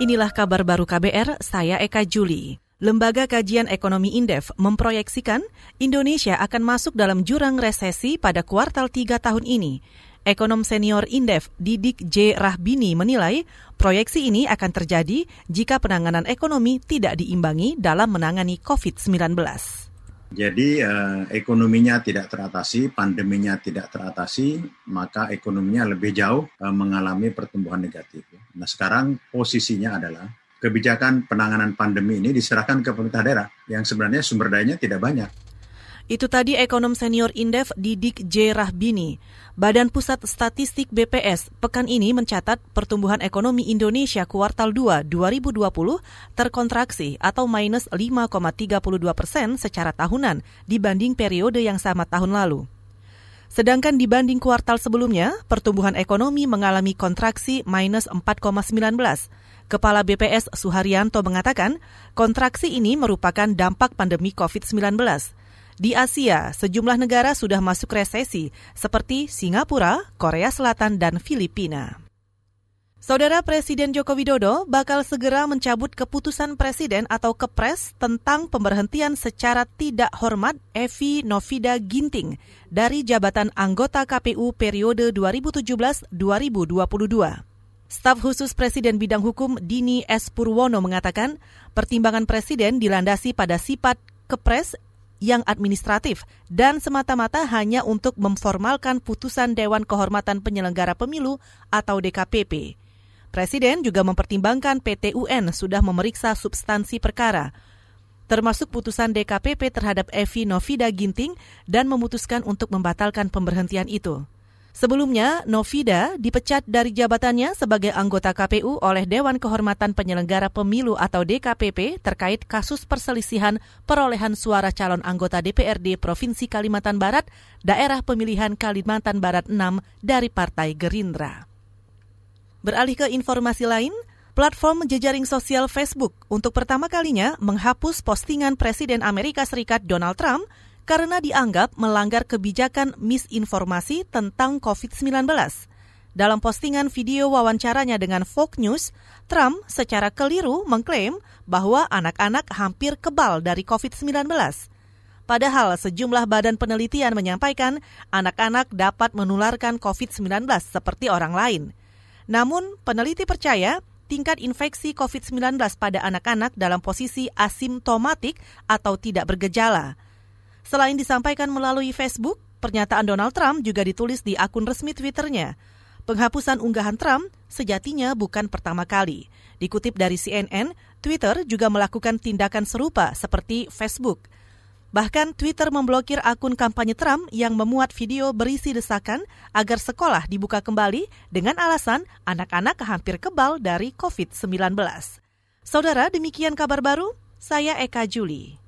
Inilah kabar baru KBR, saya Eka Juli. Lembaga Kajian Ekonomi Indef memproyeksikan Indonesia akan masuk dalam jurang resesi pada kuartal 3 tahun ini. Ekonom senior Indef Didik J. Rahbini menilai proyeksi ini akan terjadi jika penanganan ekonomi tidak diimbangi dalam menangani COVID-19. Jadi eh, ekonominya tidak teratasi, pandeminya tidak teratasi, maka ekonominya lebih jauh eh, mengalami pertumbuhan negatif. Nah sekarang posisinya adalah kebijakan penanganan pandemi ini diserahkan ke pemerintah daerah yang sebenarnya sumber dayanya tidak banyak. Itu tadi ekonom senior Indef Didik J. Rahbini. Badan Pusat Statistik BPS pekan ini mencatat pertumbuhan ekonomi Indonesia kuartal 2 2020 terkontraksi atau minus 5,32 persen secara tahunan dibanding periode yang sama tahun lalu. Sedangkan dibanding kuartal sebelumnya, pertumbuhan ekonomi mengalami kontraksi minus 4,19. Kepala BPS Suharyanto mengatakan, kontraksi ini merupakan dampak pandemi COVID-19. Di Asia, sejumlah negara sudah masuk resesi seperti Singapura, Korea Selatan, dan Filipina. Saudara Presiden Joko Widodo bakal segera mencabut keputusan Presiden atau Kepres tentang pemberhentian secara tidak hormat Evi Novida Ginting dari jabatan anggota KPU periode 2017-2022. Staf khusus Presiden bidang hukum Dini S. Purwono mengatakan pertimbangan Presiden dilandasi pada sifat Kepres yang administratif dan semata-mata hanya untuk memformalkan putusan Dewan Kehormatan Penyelenggara Pemilu atau DKPP. Presiden juga mempertimbangkan PT UN sudah memeriksa substansi perkara, termasuk putusan DKPP terhadap Evi Novida Ginting dan memutuskan untuk membatalkan pemberhentian itu. Sebelumnya, Novida dipecat dari jabatannya sebagai anggota KPU oleh Dewan Kehormatan Penyelenggara Pemilu atau DKPP terkait kasus perselisihan perolehan suara calon anggota DPRD Provinsi Kalimantan Barat, daerah pemilihan Kalimantan Barat 6 dari Partai Gerindra. Beralih ke informasi lain, platform jejaring sosial Facebook untuk pertama kalinya menghapus postingan Presiden Amerika Serikat Donald Trump karena dianggap melanggar kebijakan misinformasi tentang COVID-19. Dalam postingan video wawancaranya dengan Fox News, Trump secara keliru mengklaim bahwa anak-anak hampir kebal dari COVID-19. Padahal sejumlah badan penelitian menyampaikan anak-anak dapat menularkan COVID-19 seperti orang lain. Namun, peneliti percaya tingkat infeksi COVID-19 pada anak-anak dalam posisi asimptomatik atau tidak bergejala. Selain disampaikan melalui Facebook, pernyataan Donald Trump juga ditulis di akun resmi Twitternya. Penghapusan unggahan Trump sejatinya bukan pertama kali. Dikutip dari CNN, Twitter juga melakukan tindakan serupa seperti Facebook. Bahkan Twitter memblokir akun kampanye Trump yang memuat video berisi desakan agar sekolah dibuka kembali dengan alasan anak-anak hampir kebal dari COVID-19. Saudara, demikian kabar baru. Saya Eka Juli.